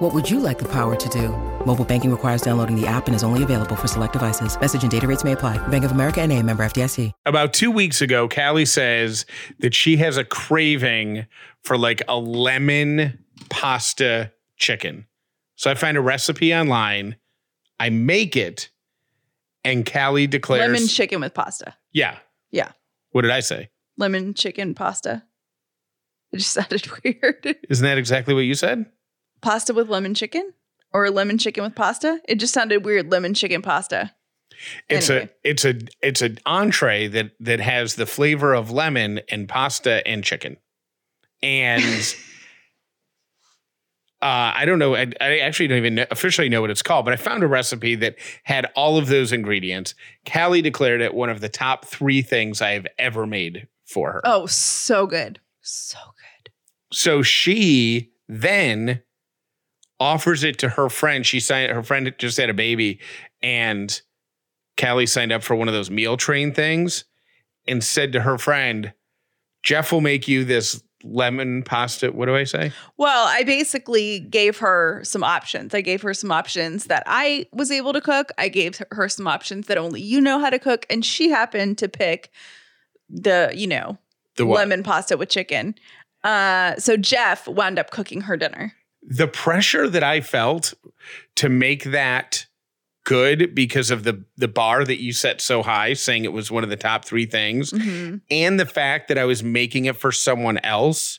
What would you like the power to do? Mobile banking requires downloading the app and is only available for select devices. Message and data rates may apply. Bank of America and a member FDIC. About two weeks ago, Callie says that she has a craving for like a lemon pasta chicken. So I find a recipe online, I make it, and Callie declares Lemon chicken with pasta. Yeah. Yeah. What did I say? Lemon chicken pasta. It just sounded weird. Isn't that exactly what you said? Pasta with lemon chicken or lemon chicken with pasta? It just sounded weird. Lemon chicken pasta. It's Anyway. a it's a it's an entree that that has the flavor of lemon and pasta and chicken. And uh, I don't know. I, I actually don't even know, officially know what it's called, but I found a recipe that had all of those ingredients. Callie declared it one of the top three things I have ever made for her. Oh, so good. So good. So she then offers it to her friend. She signed her friend just had a baby, and Callie signed up for one of those meal train things and said to her friend, Jeff will make you this lemon pasta. What do I say? Well, I basically gave her some options. I gave her some options that I was able to cook. I gave her some options that only you know how to cook. And she happened to pick the, you know, The what? lemon pasta with chicken. Uh, so Jeff wound up cooking her dinner. The pressure that I felt to make that good because of the the bar that you set so high, saying it was one of the top three things. Mhm. and the fact that I was making it for someone else,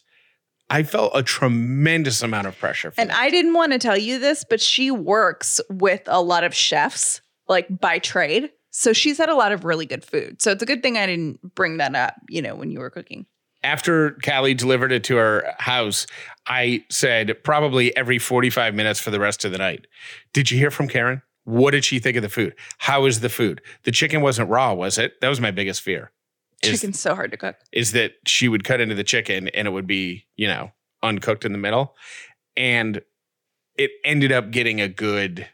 I felt a tremendous amount of pressure. And that. I didn't want to tell you this, but she works with a lot of chefs, like by trade. So she's had a lot of really good food. So it's a good thing I didn't bring that up, you know, when you were cooking. After Callie delivered it to her house, I said probably every 45 minutes for the rest of the night. Did you hear from Karen? What did she think of the food? How is the food? The chicken wasn't raw, was it? That was my biggest fear. Is, Chicken's so hard to cook. is that she would cut into the chicken and it would be, you know, uncooked in the middle. And it ended up getting a good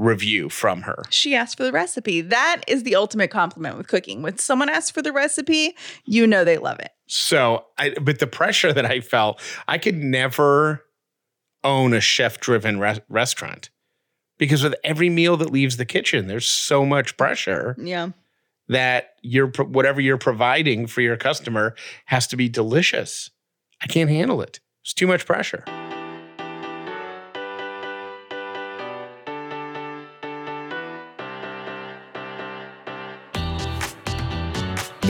review from her. She asked for the recipe. That is the ultimate compliment with cooking. When someone asks for the recipe, you know they love it. So, I but the pressure that I felt, I could never own a chef-driven re- restaurant because with every meal that leaves the kitchen, there's so much pressure Yeah. that you're whatever you're providing for your customer has to be delicious. I can't handle it. It's too much pressure.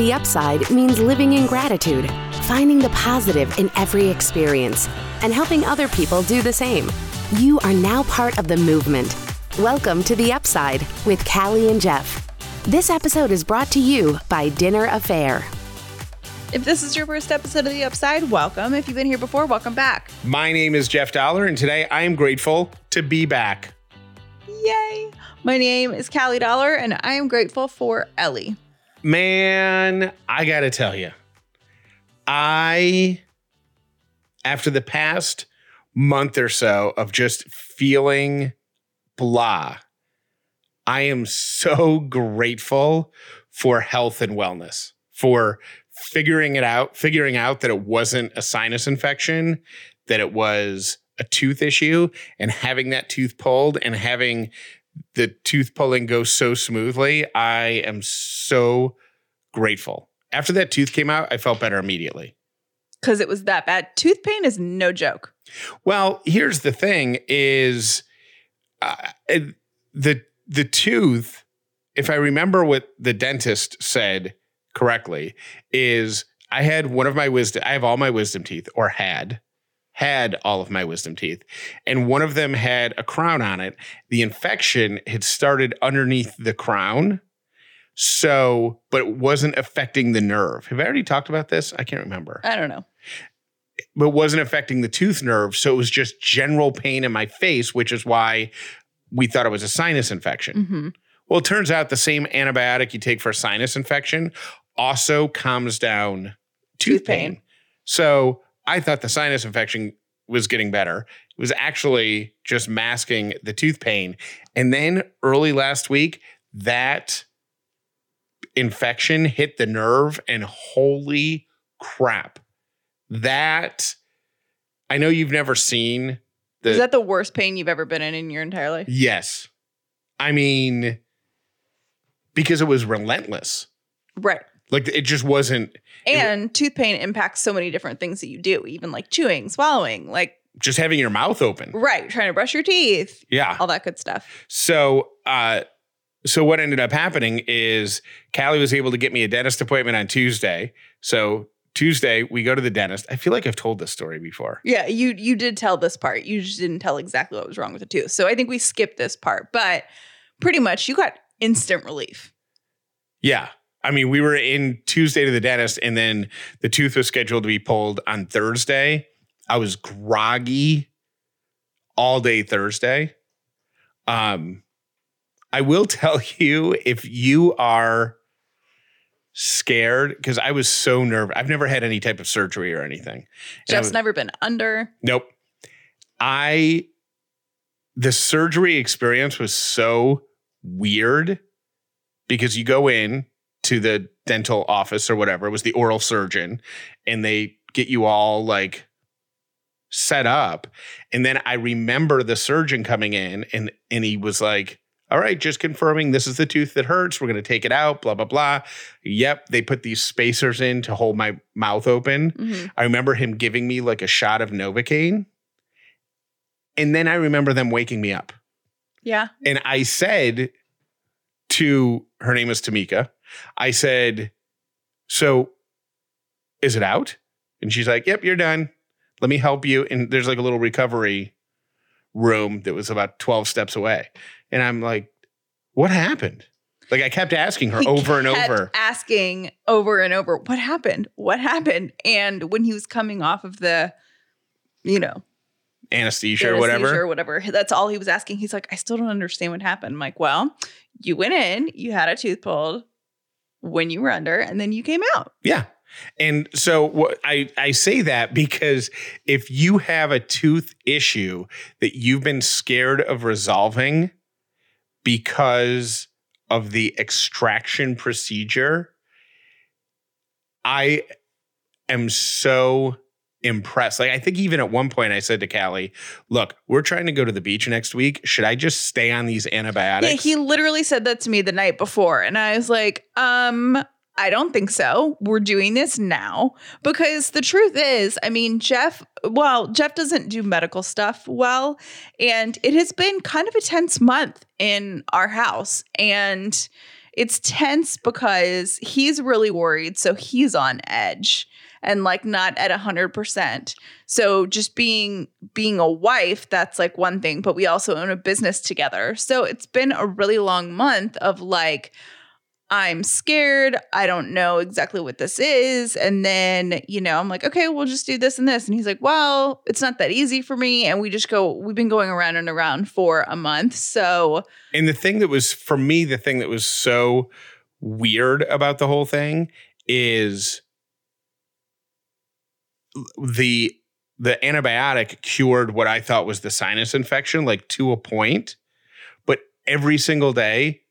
The upside means living in gratitude, finding the positive in every experience, and helping other people do the same. You are now part of the movement. Welcome to The Upside with Callie and Jeff. This episode is brought to you by Dinner A'Fare. If this is your first episode of The Upside, welcome. If you've been here before, welcome back. My name is Jeff Dauler, and today I am grateful to be back. Yay. My name is Callie Dauler, and I am grateful for Ellie. Man, I got to tell you, I, after the past month or so of just feeling blah, I am so grateful for health and wellness, for figuring it out, figuring out that it wasn't a sinus infection, that it was a tooth issue, and having that tooth pulled and having the tooth pulling goes so smoothly. I am so grateful. After that tooth came out, I felt better immediately. Because it was that bad. Tooth pain is no joke. Well, here's the thing: is uh, the the tooth. If I remember what the dentist said correctly, is I had one of my wisdom. I have all my wisdom teeth, or had had all of my wisdom teeth, and one of them had a crown on it. The infection had started underneath the crown. So, but it wasn't affecting the nerve. Have I already talked about this? I can't remember I don't know. but wasn't affecting the tooth nerve. So it was just general pain in my face, which is why we thought it was a sinus infection. hmm Well, it turns out the same antibiotic you take for a sinus infection also calms down tooth, Tooth pain. pain. So I thought the sinus infection was getting better. It was actually just masking the tooth pain. And then early last week, that infection hit the nerve, and holy crap. That I know you've never seen the Is that the worst pain you've ever been in in your entire life? Yes. I mean, because it was relentless. Right. Like it just wasn't It And tooth pain impacts so many different things that you do, even like chewing, swallowing, like just having your mouth open. right, trying to brush your teeth, Yeah. all that good stuff. So, uh, so what ended up happening is Callie was able to get me a dentist appointment on Tuesday. So Tuesday we go to the dentist. I feel like I've told this story before. Yeah, you you did tell this part. You just didn't tell exactly what was wrong with the tooth. So I think we skipped this part, but pretty much you got instant relief. Yeah. I mean, we were in Tuesday to the dentist, and then the tooth was scheduled to be pulled on Thursday. I was groggy all day Thursday. Um, I will tell you if you are scared, because I was so nervous. I've never had any type of surgery or anything. Jeff's was- never been under. Nope. I the surgery experience was so weird because you go in to the dental office or whatever, it was the oral surgeon, and they get you all like set up. And then I remember the surgeon coming in and and he was like, all right, just confirming this is the tooth that hurts. We're going to take it out, blah, blah, blah. Yep. They put these spacers in to hold my mouth open. Mhm. I remember him giving me like a shot of Novocaine. And then I remember them waking me up. Yeah. And I said to her name is Tamika, I said, So is it out? And she's like, Yep, you're done. Let me help you. And there's like a little recovery room that was about 12 steps away. And I'm like, What happened? Like I kept asking her He over and over. asking over and over, what happened? What happened? And when he was coming off of the, you know, Anesthesia, or whatever. or whatever, that's all he was asking. He's like, I still don't understand what happened. I'm like, well, you went in, you had a tooth pulled when you were under, and then you came out. Yeah. And so what I, I say that because if you have a tooth issue that you've been scared of resolving because of the extraction procedure, I am so impressed. Like I think even at one point I said to Callie, look, we're trying to go to the beach next week. Should I just stay on these antibiotics? Yeah, he literally said that to me the night before. And I was like, um, I don't think so. We're doing this now because the truth is, I mean, Jeff, well, Jeff doesn't do medical stuff well. And it has been kind of a tense month in our house. And it's tense because he's really worried. So he's on edge and like not at a hundred percent. So just being being a wife, that's like one thing, but we also own a business together. So it's been a really long month of like, I'm scared. I don't know exactly what this is. And then, you know, I'm like, okay, we'll just do this and this. And he's like, well, it's not that easy for me. And we just go, we've been going around and around for a month. So And the thing that was for me, the thing that was so weird about the whole thing is the the antibiotic cured what I thought was the sinus infection, like to a point. But every single day,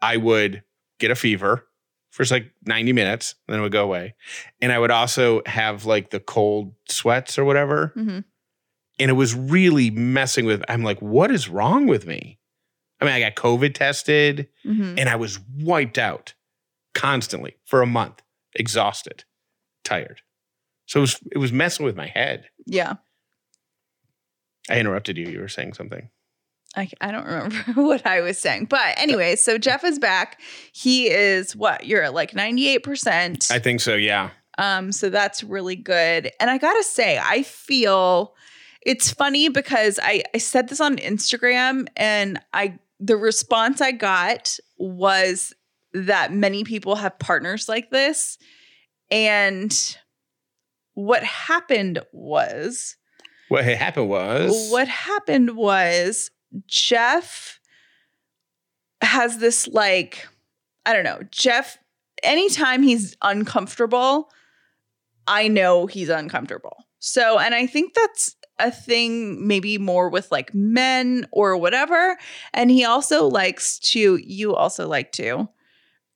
I would get a fever for like 90 minutes, then it would go away. And I would also have like the cold sweats or whatever. mhm. And it was really messing with I'm like, what is wrong with me? I mean, I got COVID tested Mhm. and I was wiped out constantly for a month, exhausted, tired. So it was it was messing with my head. yeah. I interrupted you. You were saying something. I, I don't remember what I was saying. But anyway, so Jeff is back. He is what? You're at like 98%. I think so. Yeah. Um, so that's really good. And I gotta say, I feel it's funny because I, I said this on Instagram and I the response I got was that many people have partners like this. And what happened was What happened was what happened was Jeff has this like, I don't know, Jeff, anytime he's uncomfortable, I know he's uncomfortable. So, and I think that's a thing maybe more with like men or whatever. And he also likes to, you also like to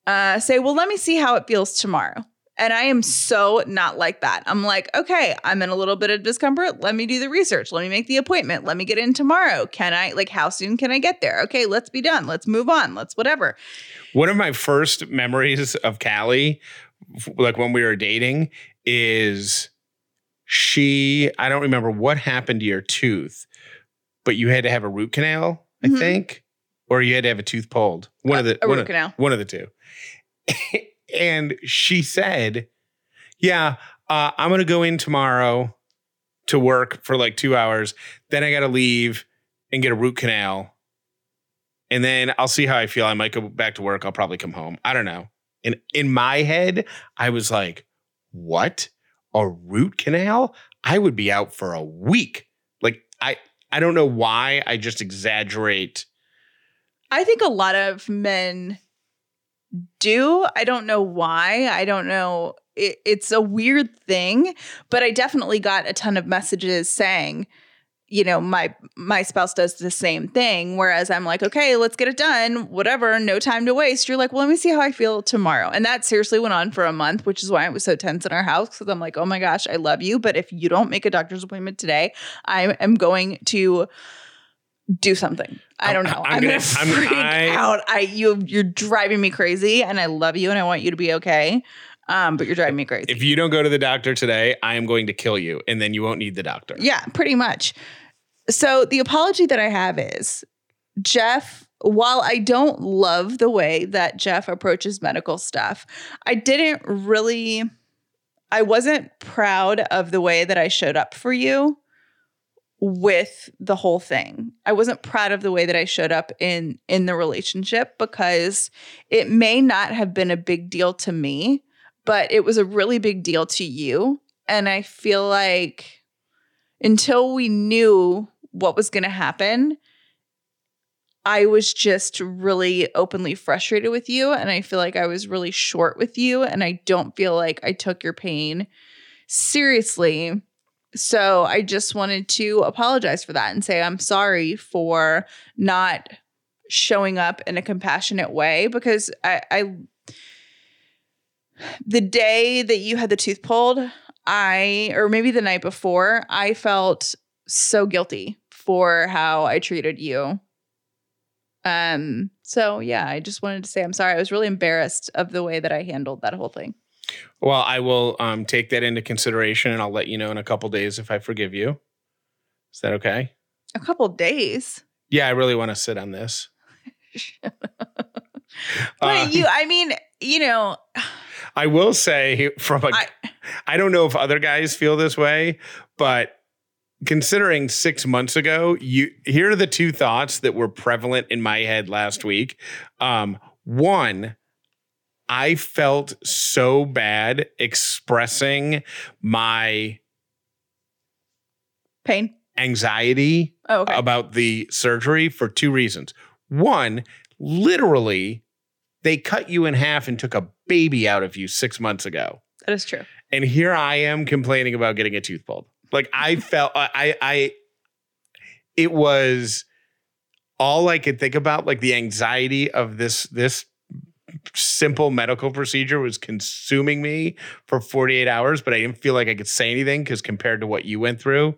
uh, say, well, let me see how it feels tomorrow. And I am so not like that. I'm like, okay, I'm in a little bit of discomfort. Let me do the research. Let me make the appointment. Let me get in tomorrow. Can I, like, how soon can I get there? Okay, let's be done. Let's move on. Let's whatever. One of my first memories of Callie, like when we were dating, is she, I don't remember what happened to your tooth, but you had to have a root canal, I Mhm. think, or you had to have a tooth pulled. One of the one root of, canal. one of the two. and she said, "Yeah, uh, I'm to go in tomorrow to work for like two hours. Then I got to leave and get a root canal, and then I'll see how I feel. I might go back to work. I'll probably come home. I don't know." And in my head, I was like, "What? A root canal? I would be out for a week." Like I, I don't know why. I just exaggerate. I think a lot of men do. I don't know why. I don't know. It, it's a weird thing, but I definitely got a ton of messages saying, you know, my my spouse does the same thing. Whereas I'm like, okay, let's get it done. Whatever, no time to waste. You're like, well, let me see how I feel tomorrow. And that seriously went on for a month, which is why it was so tense in our house. Because I'm like, oh my gosh, I love you, but if you don't make a doctor's appointment today, I am going to do something. I don't know. I'm I'm, gonna- gonna, I'm- freak I- out. I you you're driving me crazy, and I love you, and I want you to be okay. Um, but you're driving me crazy. If you don't go to the doctor today, I am going to kill you, and then you won't need the doctor. Yeah, pretty much. So the apology that I have is Jeff, while I don't love the way that Jeff approaches medical stuff, I didn't really I wasn't proud of the way that I showed up for you with the whole thing. I wasn't proud of the way that I showed up in in the relationship because it may not have been a big deal to me, but it was a really big deal to you. And I feel like until we knew what was going to happen, I was just really openly frustrated with you. And I feel like I was really short with you. And I don't feel like I took your pain seriously. So I just wanted to apologize for that and say I'm sorry for not showing up in a compassionate way because I, I the day that you had the tooth pulled, I or maybe the night before, I felt so guilty for how I treated you. Um so yeah, I just wanted to say I'm sorry. I was really embarrassed of the way that I handled that whole thing. Well, I will um, take that into consideration, and I'll let you know in a couple days if I forgive you. Is that okay? A couple days. Yeah, I really want to sit on this. But Uh, you I mean, you know, I will say from a, I- I don't know if other guys feel this way, but considering six months ago, you here are the two thoughts that were prevalent in my head last week. Um, one, I felt so bad expressing my pain. anxiety Oh, okay. about the surgery for two reasons. One, literally, they cut you in half and took a baby out of you six months ago. that is true. And here I am complaining about getting a tooth pulled. Like I felt I I it was all I could think about, like the anxiety of this this simple medical procedure was consuming me for 48 hours, but I didn't feel like I could say anything because compared to what you went through,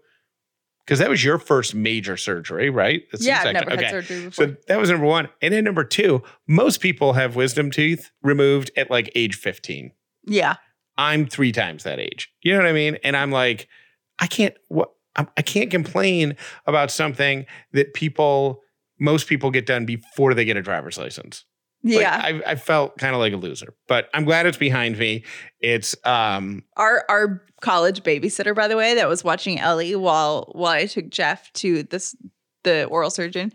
because that was your first major surgery, right? The yeah, I've never had Okay. surgery before. So that was number one. And then number two, most people have wisdom teeth removed at like age 15. yeah. I'm three times that age. You know what I mean? And I'm like, I can't what I can't complain about something that people most people get done before they get a driver's license. Like, Yeah. I, I felt kind of like a loser, but I'm glad it's behind me. It's um our our college babysitter, by the way, that was watching Ellie while while I took Jeff to this the oral surgeon.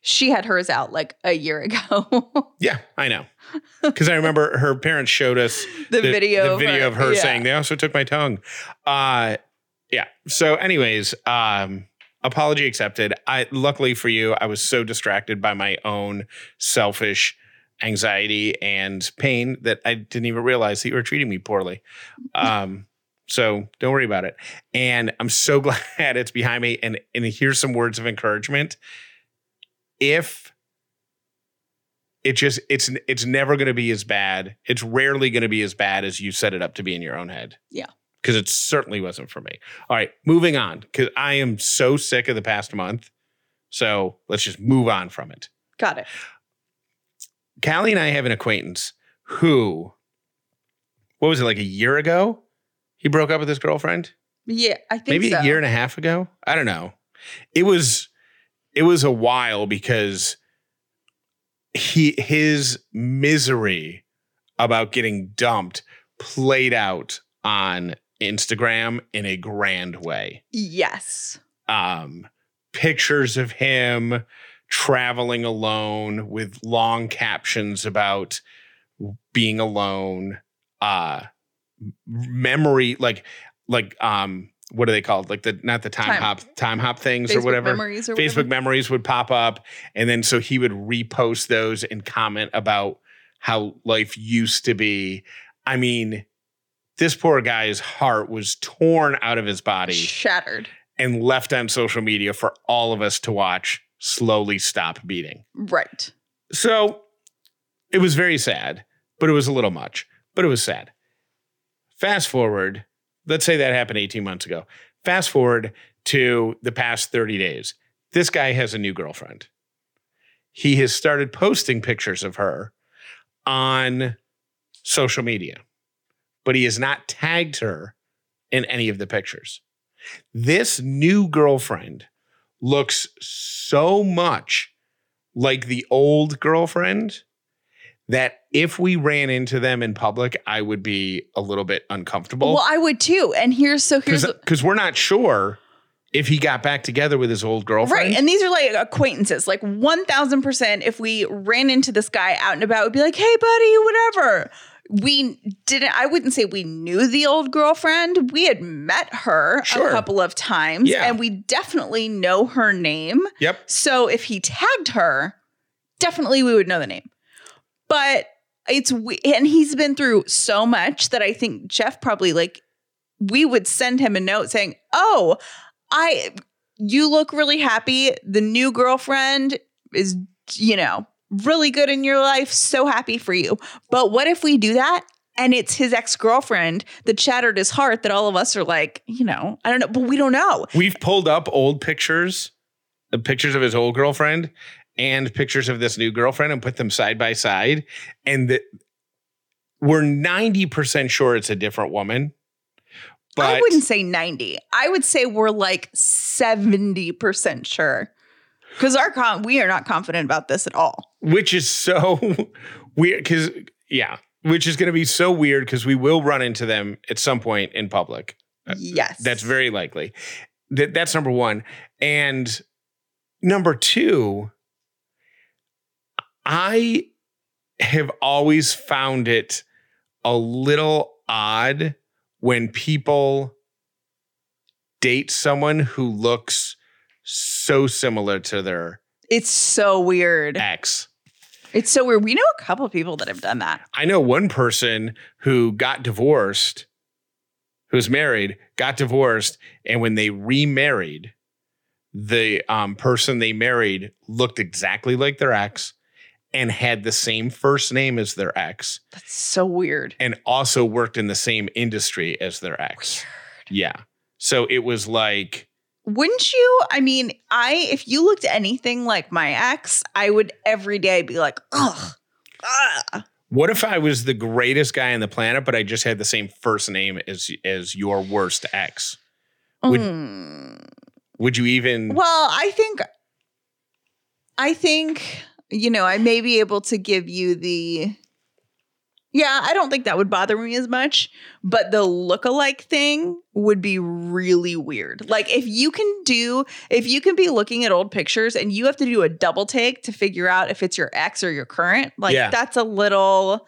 She had hers out like a year ago. yeah, I know. Because I remember her parents showed us the, video, the video of her yeah. saying they also took my tongue. Uh yeah. So anyways, um apology accepted. I luckily for you, I was so distracted by my own selfish anxiety and pain that I didn't even realize that you were treating me poorly. Um, so don't worry about it. And I'm so glad it's behind me. And and here's some words of encouragement. If it just it's it's never going to be as bad. It's rarely going to be as bad as you set it up to be in your own head. Yeah. Because it certainly wasn't for me. All right, moving on. Because I am so sick of the past month. So let's just move on from it. Got it. Callie and I have an acquaintance who, what was it, like a year ago? He broke up with his girlfriend? Yeah, I think Maybe so. a year and a half ago? I don't know. It was it was a while because he his misery about getting dumped played out on Instagram in a grand way. Yes. Um pictures of him traveling alone with long captions about being alone uh memory like like um what are they called like the not the time, Time. hop Timehop things Facebook or whatever memories or Facebook whatever. memories would pop up and then so he would repost those and comment about how life used to be i mean this poor guy's heart was torn out of his body Shattered. and left on social media for all of us to watch slowly stop beating. Right. So it was very sad, but it was a little much, but it was sad. Fast forward, let's say that happened 18 months ago. Fast forward to the past 30 days. This guy has a new girlfriend. He has started posting pictures of her on social media, but he has not tagged her in any of the pictures. This new girlfriend looks so much like the old girlfriend that if we ran into them in public, I would be a little bit uncomfortable. Well, I would too. And here's so here's Because we're not sure if he got back together with his old girlfriend. Right. And these are like acquaintances. Like 1000% if we ran into this guy out and about, would be like, hey, buddy, whatever. We didn't, I wouldn't say we knew the old girlfriend. We had met her Sure. a couple of times Yeah. and we definitely know her name. yep. So if he tagged her, definitely we would know the name. But it's, we- and he's been through so much that I think Jeff probably like, we would send him a note saying, oh, I, you look really happy. The new girlfriend is, you know, really good in your life. So happy for you. But what if we do that? And it's his ex girlfriend that shattered his heart that all of us are like, you know, I don't know, but we don't know. We've pulled up old pictures, the pictures of his old girlfriend and pictures of this new girlfriend and put them side by side. And the, we're 90% sure it's a different woman. But I wouldn't say 90. I would say we're like 70% sure. Because our com- we are not confident about this at all. which is so weird because yeah which is going to be so weird because we will run into them at some point in public uh, Yes. that's very likely Th- that's number one and number two i have always found it a little odd when people date someone who looks so similar to their It's so weird. ex It's so weird. We know a couple of people that have done that. I know one person who got divorced, who's married, got divorced, and when they remarried, the um, person they married looked exactly like their ex and had the same first name as their ex That's so weird. and also worked in the same industry as their ex. Yeah. So it was like, Wouldn't you? I mean, I if you looked anything like my ex, I would every day be like, ugh. ugh. what if I was the greatest guy on the planet, but I just had the same first name as as your worst ex? Would- Mm. Would you even Well, I think I think, you know, I may be able to give you the Yeah, I don't think that would bother me as much, but the look-alike thing would be really weird. Like if you can do if you can be looking at old pictures and you have to do a double take to figure out if it's your ex or your current, like Yeah. that's a little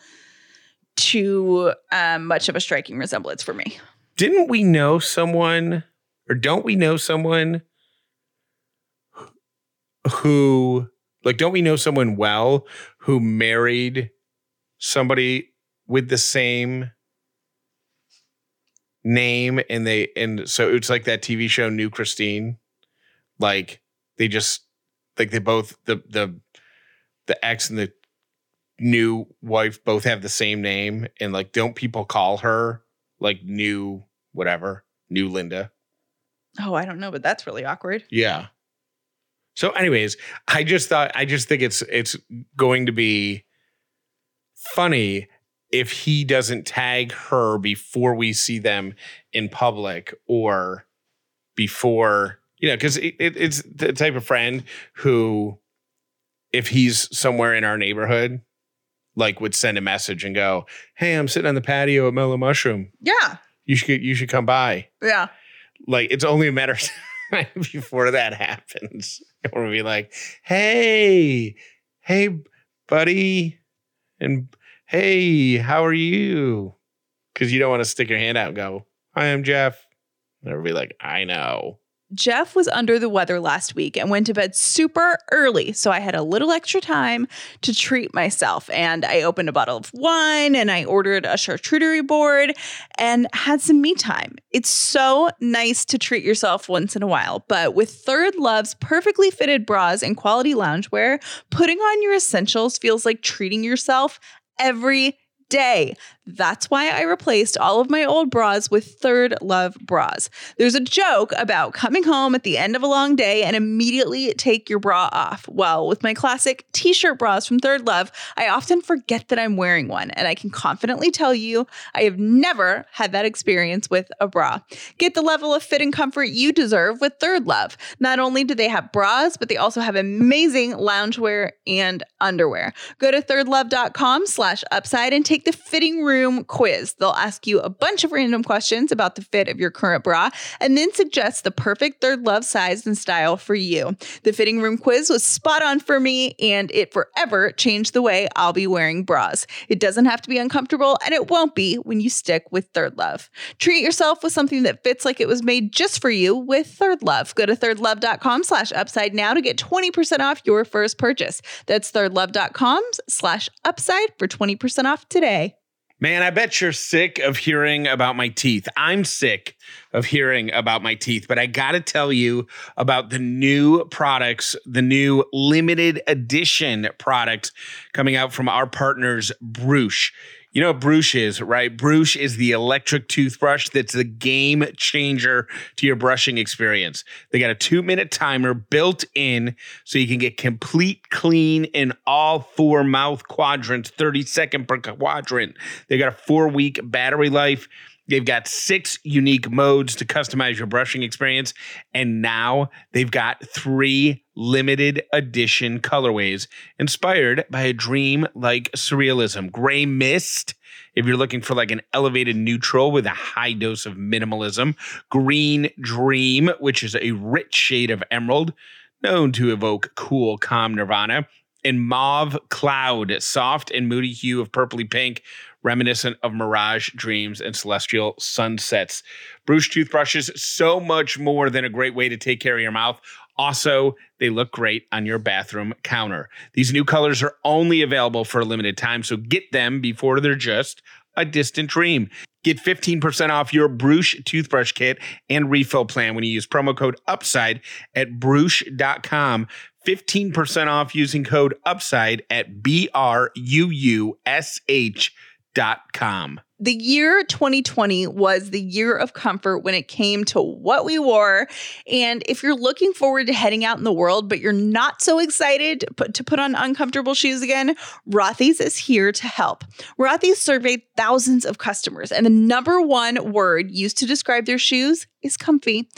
too um, much of a striking resemblance for me. didn't we know someone or don't we know someone who like don't we know someone well who married somebody with the same name and they and so it's like that TV show New Christine. Like they just like they both the the the ex and the new wife both have the same name and like don't people call her like new whatever new Linda? Oh, I don't know, but that's really awkward. yeah. So anyways I just thought I just think it's it's going to be funny if he doesn't tag her before we see them in public or before you know because it, it, it's the type of friend who if he's somewhere in our neighborhood like would send a message and go hey i'm sitting on the patio at mellow mushroom Yeah. you should you should come by Yeah. like it's only a matter of time before that happens or we'll be like hey hey buddy and hey how are you because you don't want to stick your hand out and go hi i'm jeff and everybody like i know Jeff was under the weather last week and went to bed super early. So I had a little extra time to treat myself. And I opened a bottle of wine and I ordered a charcuterie board and had some me time. It's so nice to treat yourself once in a while. But with ThirdLove's perfectly fitted bras and quality loungewear, putting on your essentials feels like treating yourself every day. That's why I replaced all of my old bras with ThirdLove bras. There's a joke about coming home at the end of a long day and immediately take your bra off. Well, with my classic t shirt bras from ThirdLove, I often forget that I'm wearing one, and I can confidently tell you I have never had that experience with a bra. Get the level of fit and comfort you deserve with ThirdLove. Not only do they have bras, but they also have amazing loungewear and underwear. Go to thirdlove.com slash upside and take the fitting room quiz. They'll ask you a bunch of random questions about the fit of your current bra and then suggest the perfect ThirdLove size and style for you. The fitting room quiz was spot on for me and it forever changed the way I'll be wearing bras. It doesn't have to be uncomfortable and it won't be when you stick with ThirdLove. Treat yourself with something that fits like it was made just for you with ThirdLove. Go to thirdlove.com slash upside now to get 20% off your first purchase. That's thirdlove.com slash upside for 20% off today. Man, I bet you're sick of hearing about my teeth. I'm sick of hearing about my teeth, but I got to tell you about the new products, the new limited edition products coming out from our partners, Brüush. You know what Brüush is, right? Brüush is the electric toothbrush that's the game changer to your brushing experience. They got a two minute timer built in so you can get complete clean in all four mouth quadrants, 30 second per quadrant. They got a four week battery life. They've got six unique modes to customize your brushing experience. And now they've got three limited edition colorways inspired by a dream like surrealism. Gray Mist, if you're looking for like an elevated neutral with a high dose of minimalism. Green Dream, which is a rich shade of emerald, known to evoke cool, calm nirvana. And Mauve Cloud, soft and moody hue of purpley pink, reminiscent of mirage dreams and celestial sunsets. Brüush toothbrushes, so much more than a great way to take care of your mouth. Also, they look great on your bathroom counter. These new colors are only available for a limited time, so get them before they're just a distant dream. Get 15% off your Brüush toothbrush kit and refill plan when you use promo code UPSIDE at Brüush.com. 15% off using code UPSIDE at B R U U S H com. The year 2020 was the year of comfort when it came to what we wore. And if you're looking forward to heading out in the world, but you're not so excited to put, on uncomfortable shoes again, Rothy's is here to help. Rothy's surveyed thousands of customers, and the number one word used to describe their shoes is comfy.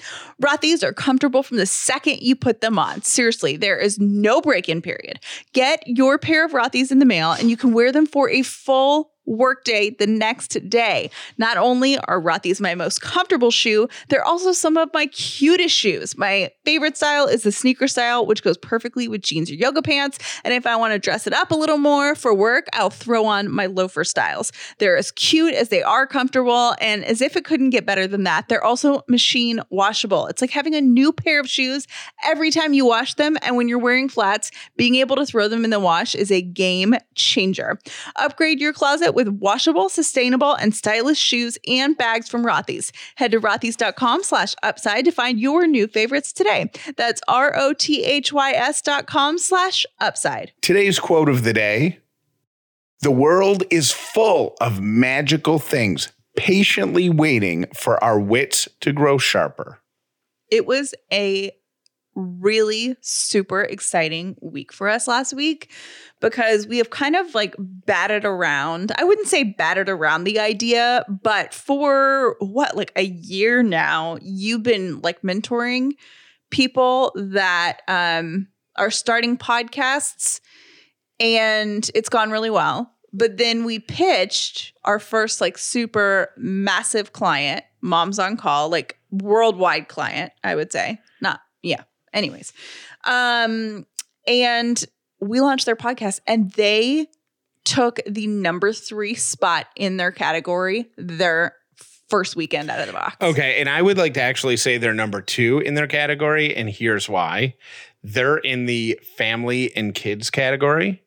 Rothy's are comfortable from the second you put them on. Seriously, there is no break in period. Get your pair of Rothy's in the mail, and you can wear them for a full workday the next day. Not only are Rothy's my most comfortable shoe, they're also some of my cutest shoes. My favorite style is the sneaker style, which goes perfectly with jeans or yoga pants. And if I want to dress it up a little more for work, I'll throw on my loafer styles. They're as cute as they are comfortable. And as if it couldn't get better than that, they're also machine washable. It's like having a new pair of shoes every time you wash them. And when you're wearing flats, being able to throw them in the wash is a game changer. Upgrade your closet with washable, sustainable, and stylish shoes and bags from Rothy's. Head to rothys.com slash upside to find your new favorites today. That's R-O-T-H-Y-S dot com slash upside. Today's quote of the day The world is full of magical things, patiently waiting for our wits to grow sharper. It was a really super exciting week for us last week because we have kind of like batted around. I wouldn't say batted around the idea, but for what, like a year now, you've been like mentoring people that um, are starting podcasts and it's gone really well. But then we pitched our first like super massive client, Moms on Call, like worldwide client, I would say. Not, yeah. Anyways. Um, and we launched their podcast and they took the number three spot in their category their first weekend out of the box. Okay. And I would like to actually say they're number two in their category. And here's why they're in the family and kids category.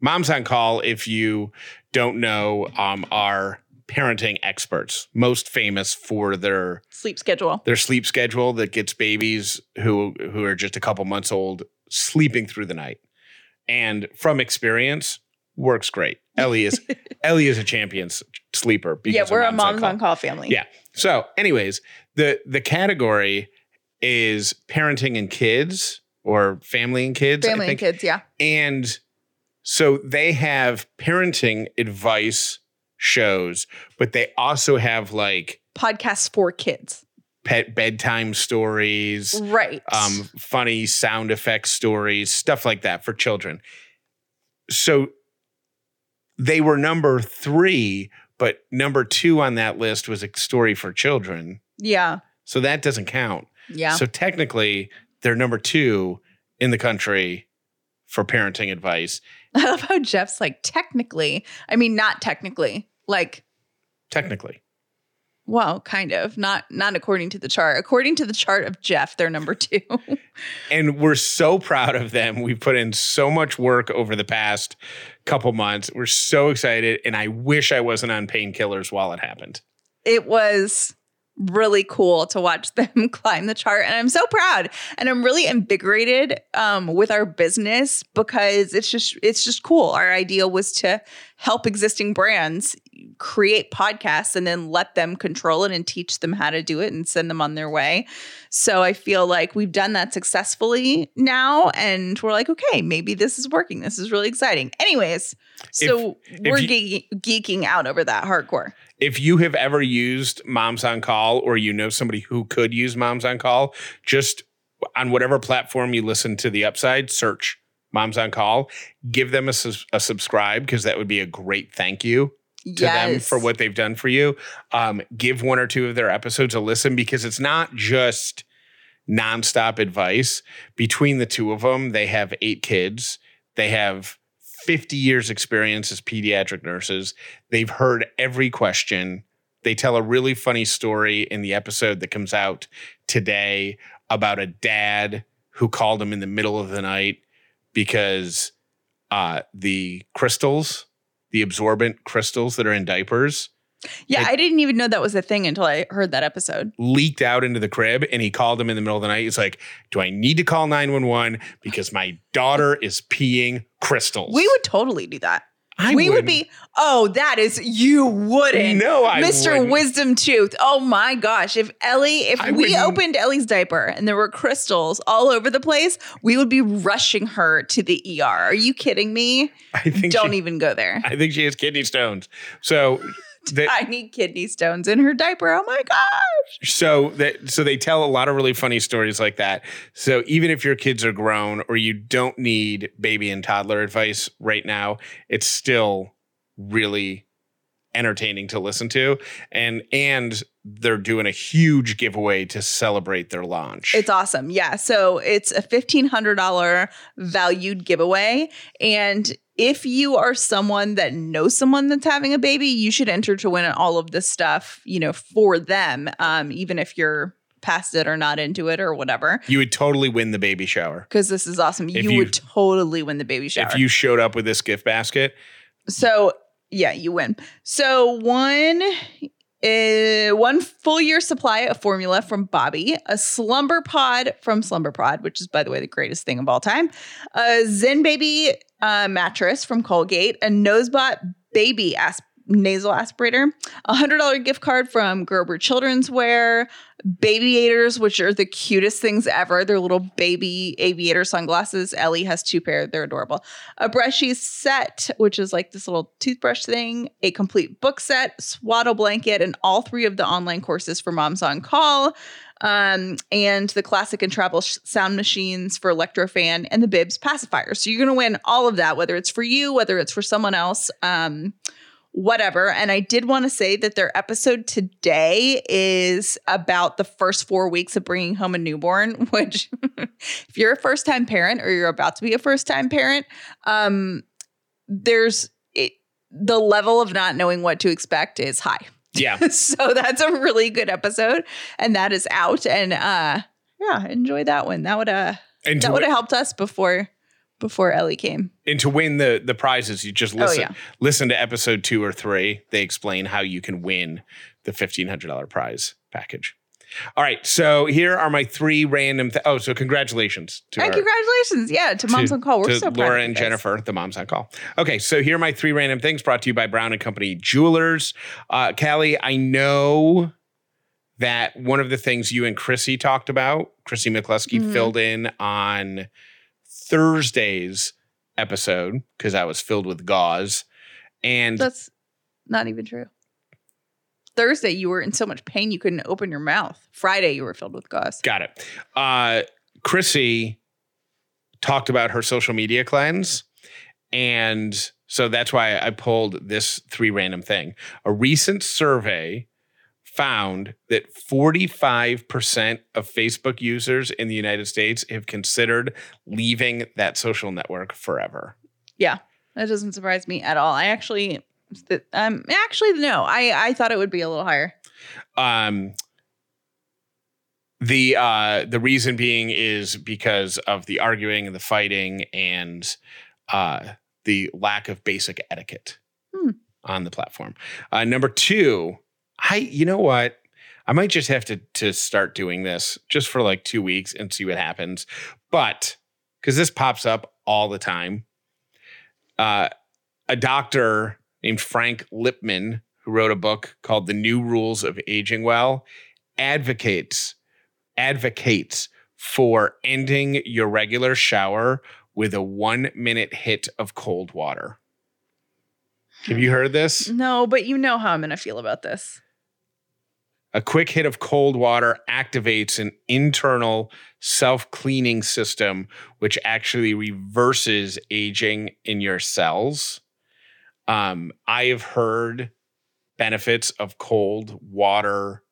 Moms on Call, if you don't know, um, are parenting experts, most famous for their sleep schedule. Their sleep schedule that gets babies who who are just a couple months old sleeping through the night. And from experience, works great. Ellie is Ellie is a champion sleeper. Yeah, we're a moms on call. family. Yeah. So, anyways, the the category is parenting and kids or family and kids. Family and kids, yeah. And so they have parenting advice shows, but they also have like podcasts for kids. Pet bedtime stories, right? Um, funny sound effect stories, stuff like that for children. So they were number three, but number two on that list was a story for children. Yeah. So that doesn't count. Yeah. So technically, they're number two in the country for parenting advice. I love how Jeff's like, technically, I mean, not technically, like, technically. Well, kind of. Not not according to the chart. According to the chart of Jeff, they're number 2. and we're so proud of them. We put in so much work over the past couple months. We're so excited and I wish I wasn't on painkillers while it happened. It was really cool to watch them climb the chart and i'm so proud and i'm really invigorated um, with our business because it's just it's just cool our idea was to help existing brands create podcasts and then let them control it and teach them how to do it and send them on their way. So i feel like we've done that successfully now and we're like okay maybe this is working. This is really exciting. Anyways so if, we're if you, geeking, geeking out over that hardcore. If you have ever used Moms on Call or you know somebody who could use Moms on Call, just on whatever platform you listen to the upside, search Moms on Call, give them a, a subscribe because that would be a great thank you to yes. them for what they've done for you. Um, give one or two of their episodes a listen because it's not just nonstop advice. Between the two of them, they have eight kids. They have 50 years experience as pediatric nurses. They've heard every question. They tell a really funny story in the episode that comes out today about a dad who called him in the middle of the night because uh, the crystals, the absorbent crystals that are in diapers, yeah, I didn't even know that was a thing until I heard that episode. Leaked out into the crib and he called him in the middle of the night. He's like, Do I need to call 911 because my daughter is peeing crystals? We would totally do that. I we wouldn't. would be, oh, that is, you wouldn't. No, I Mr. Wouldn't. Wisdom Tooth. Oh my gosh. If Ellie, if I we wouldn't. opened Ellie's diaper and there were crystals all over the place, we would be rushing her to the ER. Are you kidding me? I think Don't she, even go there. I think she has kidney stones. So tiny kidney stones in her diaper. Oh my gosh. So that so they tell a lot of really funny stories like that. So even if your kids are grown or you don't need baby and toddler advice right now, it's still really entertaining to listen to and and they're doing a huge giveaway to celebrate their launch. It's awesome. Yeah. So it's a $1,500 valued giveaway. And if you are someone that knows someone that's having a baby, you should enter to win all of this stuff, you know, for them, um, even if you're past it or not into it or whatever. you would totally win the baby shower. Because this is awesome. You, you- would totally win the baby shower. If you showed up with this gift basket, So yeah, you win. So one uh, one full year supply of formula from Bobbie, a slumber pod from Slumber Pod, which is by the way the greatest thing of all time, a Zen Baby uh, mattress from Colgate, a NozeBot baby asp- nasal aspirator, a hundred dollar gift card from Gerber Children's Wear, Babiators, which are the cutest things ever. They're little baby aviator sunglasses. Ellie has two pair. They're adorable a brushy set, which is like this little toothbrush thing, a complete book set, swaddle blanket, and all three of the online courses for Moms on Call, um, and the classic and travel sh- sound machines for LectroFan and the Bibs pacifier. So you're going to win all of that, whether it's for you, whether it's for someone else. Um, whatever. And I did want to say that their episode today is about the first four weeks of bringing home a newborn, which, if you're a first time parent or you're about to be a first time parent, um, there's it, the level of not knowing what to expect is high. yeah. so that's a really good episode. And that is out. And uh, yeah, enjoy that one. That would uh, And that would have helped us before before Ellie came. and to win the the prizes, you just listen Oh, yeah. listen to episode two or three. They explain how you can win the fifteen hundred dollar prize package. All right, so here are my three random. Th- oh, so congratulations to And our- congratulations. Yeah, to Moms to- on Call. We're so proud Laura and. Jennifer, the moms on call. Okay, so here are my three random things brought to you by Brown and Company Jewelers. Uh, Callie, I know that one of the things you and Chrissy talked about, Chrissy McCluskey Mhm. filled in on Thursday's episode because I was filled with gauze. And That's not even true. Thursday, you were in so much pain you couldn't open your mouth. Friday, you were filled with gauze. Got it. Uh, Chrissy talked about her social media cleanse. And so that's why I pulled this three random thing. A recent survey found that 45% of Facebook users in the United States have considered leaving that social network forever. Yeah, that doesn't surprise me at all. I actually, um, actually no, I I thought it would be a little higher. Um, the uh, the reason being is because of the arguing and the fighting and uh, the lack of basic etiquette Hmm. on the platform. Uh, number two, I you know what? I might just have to to start doing this just for like two weeks and see what happens. But because this pops up all the time, uh, a doctor named Frank Lipman, who wrote a book called The New Rules of Aging Well, advocates advocates for ending your regular shower with a one minute hit of cold water. Have you heard this? No, but you know how I'm gonna feel about this. A quick hit of cold water activates an internal self cleaning system, which actually reverses aging in your cells. Um, I have heard benefits of cold water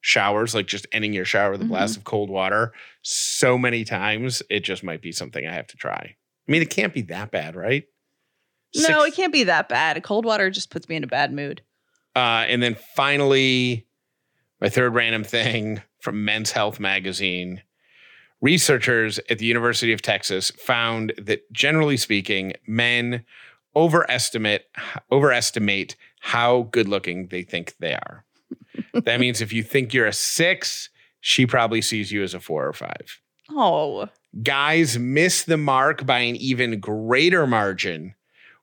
showers, like just ending your shower with a blast of cold water, so many times. It just might be something I have to try. I mean, it can't be that bad, right? No, it can't be that bad. Cold water just puts me in a bad mood. Uh, and then finally, my third random thing from Men's Health magazine. Researchers at the University of Texas found that generally speaking, men overestimate overestimate how good looking they think they are. that means if you think you're a six, she probably sees you as a four or five. Oh, Guys miss the mark by an even greater margin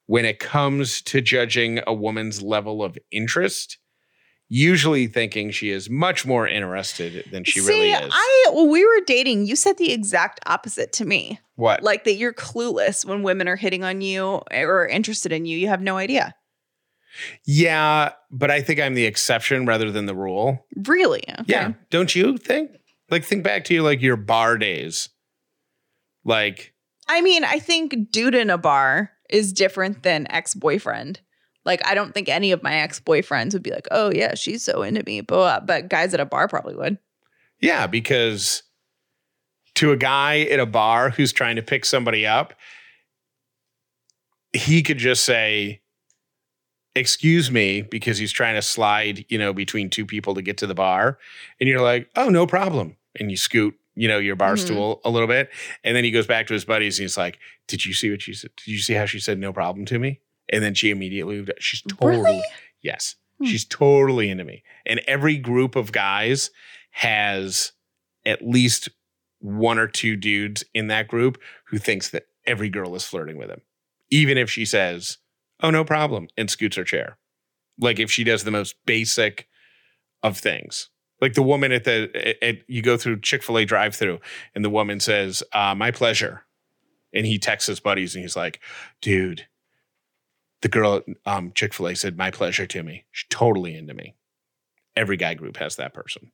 when it comes to judging a woman's level of interest, usually thinking she is much more interested than she see, really is. I when we were dating, you said the exact opposite to me. what? Like that you're clueless when women are hitting on you or interested in you. You have no idea. yeah, but I think I'm the exception rather than the rule. Really? Okay. Yeah. Don't you think? Like think back to your like your bar days. Like I mean, I think dude in a bar is different than ex boyfriend. Like I don't think any of my ex boyfriends would be like, "Oh yeah, she's so into me," but but guys at a bar probably would. Yeah, because to a guy at a bar who's trying to pick somebody up, he could just say, excuse me because he's trying to slide you know between two people to get to the bar. And you're like oh no problem. And you scoot you know your bar Mhm. stool a little bit. And then he goes back to his buddies and he's like did you see what she said? Did you see how she said no problem to me and then she immediately moved she's totally Really? yes. Hmm. she's totally into me. And every group of guys has at least one or two dudes in that group who thinks that every girl is flirting with him. Even if she says oh no problem and scoots her chair. Like if she does the most basic of things. Like the woman at the at, at- you go through chick-fil-a drive-through and the woman says uh, my pleasure. And he texts his buddies and he's like dude the girl at um, chick-fil-a said my pleasure to me she's totally into me. Every guy group has that person.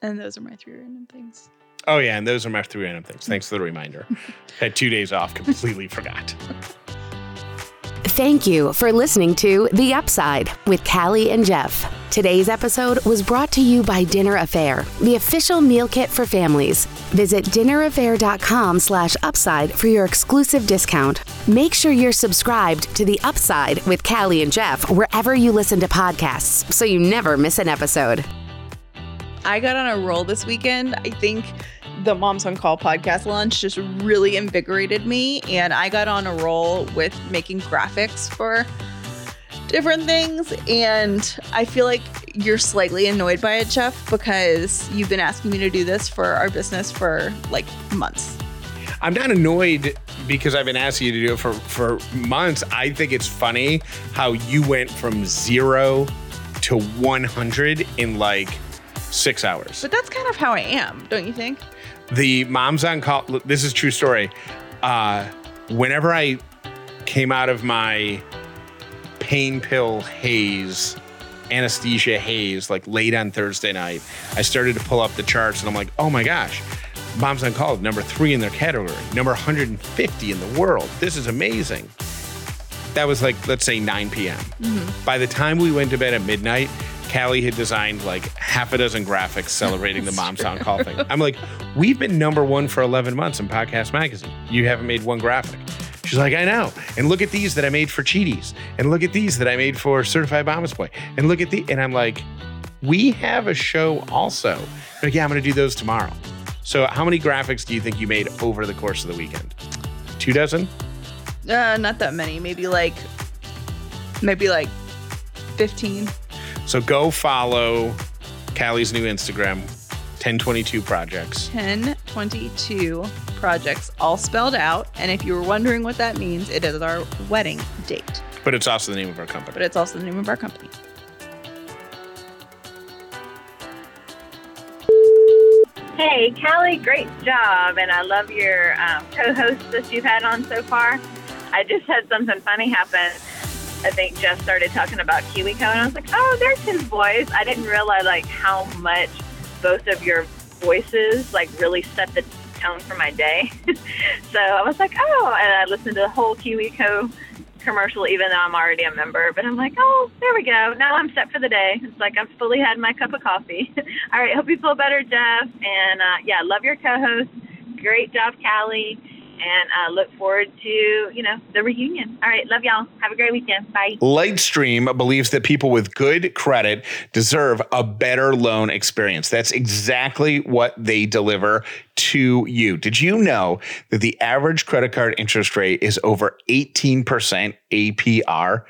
And those are my three random things. oh yeah and those are my three random things. Thanks for the reminder. Had two days off completely forgot. Thank you for listening to The Upside with Callie and Jeff. Today's episode was brought to you by Dinner A'Fare, the official meal kit for families. Visit dinnerafare.com slash upside for your exclusive discount. Make sure you're subscribed to The Upside with Callie and Jeff wherever you listen to podcasts so you never miss an episode. I got on a roll this weekend. I think the Moms on Call podcast launch just really invigorated me. And I got on a roll with making graphics for different things. And I feel like you're slightly annoyed by it, Jeff, because you've been asking me to do this for our business for like months. I'm not annoyed because I've been asking you to do it for, for months. I think it's funny how you went from zero to 100 in like six hours. But that's kind of how I am, don't you think? The moms on call, this is true story. Uh, whenever I came out of my pain pill haze, anesthesia haze, like late on Thursday night, I started to pull up the charts and I'm like, oh my gosh, Moms on Call, number three in their category, number 150 in the world. This is amazing. That was like, let's say 9 p.m. Mm-hmm. By the time we went to bed at midnight, Callie had designed like half a dozen graphics celebrating the Moms on Call thing. I'm like, we've been number one for 11 months in Podcast Magazine. You haven't made one graphic. She's like, I know. And look at these that I made for Cheaties. And look at these that I made for Certified Mama's Boy. And look at the, and I'm like, we have a show also. Like, yeah, I'm going to do those tomorrow. So, how many graphics do you think you made over the course of the weekend? Two dozen? Uh, not that many. Maybe like, maybe like 15. So, go follow Callie's new Instagram, 1022 Projects. 1022 projects, all spelled out. And if you were wondering what that means, it is our wedding date, But it's also the name of our company. but it's also the name of our company. Hey, Callie, great job. And I love your um, co hosts that you've had on so far. I just had something funny happen. I think Jeff started talking about KiwiCo, and I was like, oh, there's his voice. I didn't realize like how much both of your voices like really set the tone for my day. so I was like, oh, and I listened to the whole KiwiCo commercial, even though I'm already a member. But I'm like, oh, there we go. Now I'm set for the day. It's like I've fully had my cup of coffee. All right, hope you feel better, Jeff. And uh, yeah, love your co-host. Great job, Callie. And uh, look forward to you know the reunion. All right, love y'all. Have a great weekend. Bye. LightStream believes that people with good credit deserve a better loan experience. That's exactly what they deliver to you. Did you know that the average credit card interest rate is over 18% APR?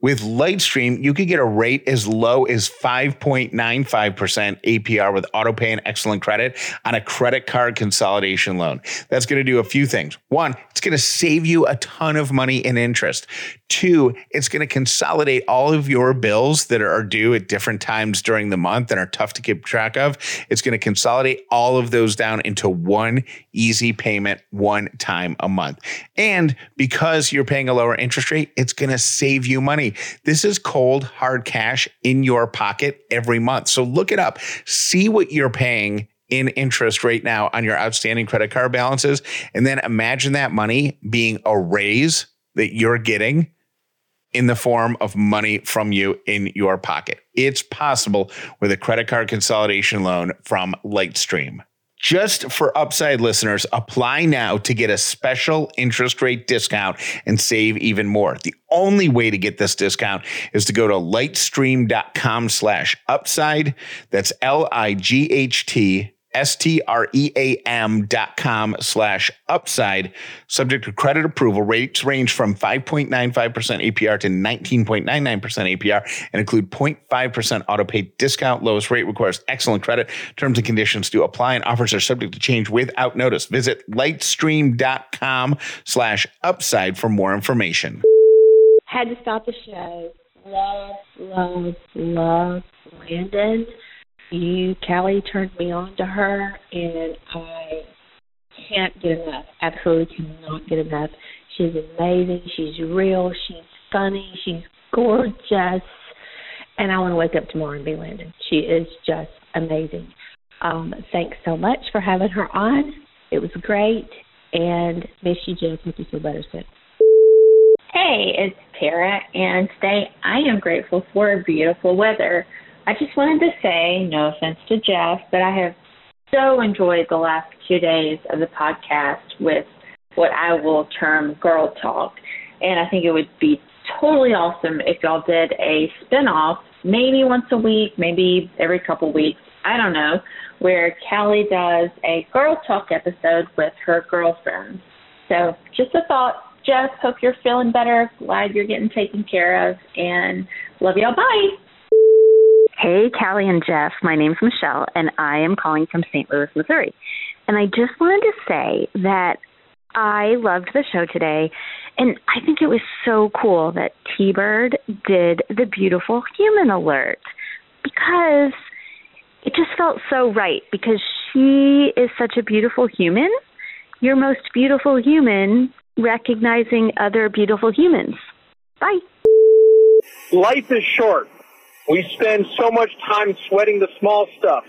With LightStream, you could get a rate as low as 5.95% APR with AutoPay and excellent credit on a credit card consolidation loan. That's going to do a few things. One, it's going to save you a ton of money in interest. Two, it's going to consolidate all of your bills that are due at different times during the month and are tough to keep track of. It's going to consolidate all of those down into one easy payment one time a month. And because you're paying a lower interest rate, it's going to save you money. This is cold, hard cash in your pocket every month. So look it up. See what you're paying in interest right now on your outstanding credit card balances. And then imagine that money being a raise that you're getting in the form of money from you in your pocket. It's possible with a credit card consolidation loan from LightStream. Just for upside listeners, apply now to get a special interest rate discount and save even more. The only way to get this discount is to go to lightstream.com slash upside. That's L-I-G-H-T S-T-R-E-A-M dot com slash upside. Subject to credit approval. Rates range from 5.95% APR to 19.99% APR and include 0.5% auto pay discount. Lowest rate requires excellent credit. Terms and conditions do apply and offers are subject to change without notice. Visit lightstream.com slash upside for more information. Had to stop the show. Love, love, love Landon you, Callie, turned me on to her, and I can't get enough. Absolutely cannot get enough. She's amazing. She's real. She's funny. She's gorgeous. And I want to wake up tomorrow and be Landon. She is just amazing. Um, thanks so much for having her on. It was great. And miss you, Jeff. Hope you feel better soon. Hey, it's Tara, and today I am grateful for beautiful weather. I just wanted to say, no offense to Jeff, but I have so enjoyed the last two days of the podcast with what I will term girl talk. And I think it would be totally awesome if y'all did a spinoff, maybe once a week, maybe every couple weeks, I don't know, where Callie does a girl talk episode with her girlfriends. So just a thought. Jeff, hope you're feeling better. Glad you're getting taken care of. And love y'all. Bye. Hey, Callie and Jeff. My name's Michelle, and I am calling from St. Louis, Missouri. And I just wanted to say that I loved the show today, and I think it was so cool that T Bird did the beautiful human alert because it just felt so right because she is such a beautiful human. Your most beautiful human recognizing other beautiful humans. Bye. Life is short we spend so much time sweating the small stuff,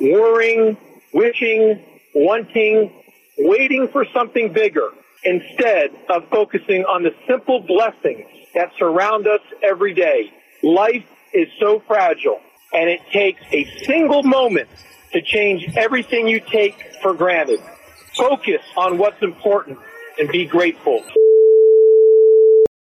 worrying, wishing, wanting, waiting for something bigger, instead of focusing on the simple blessings that surround us every day. Life is so fragile, and it takes a single moment to change everything you take for granted. Focus on what's important and be grateful.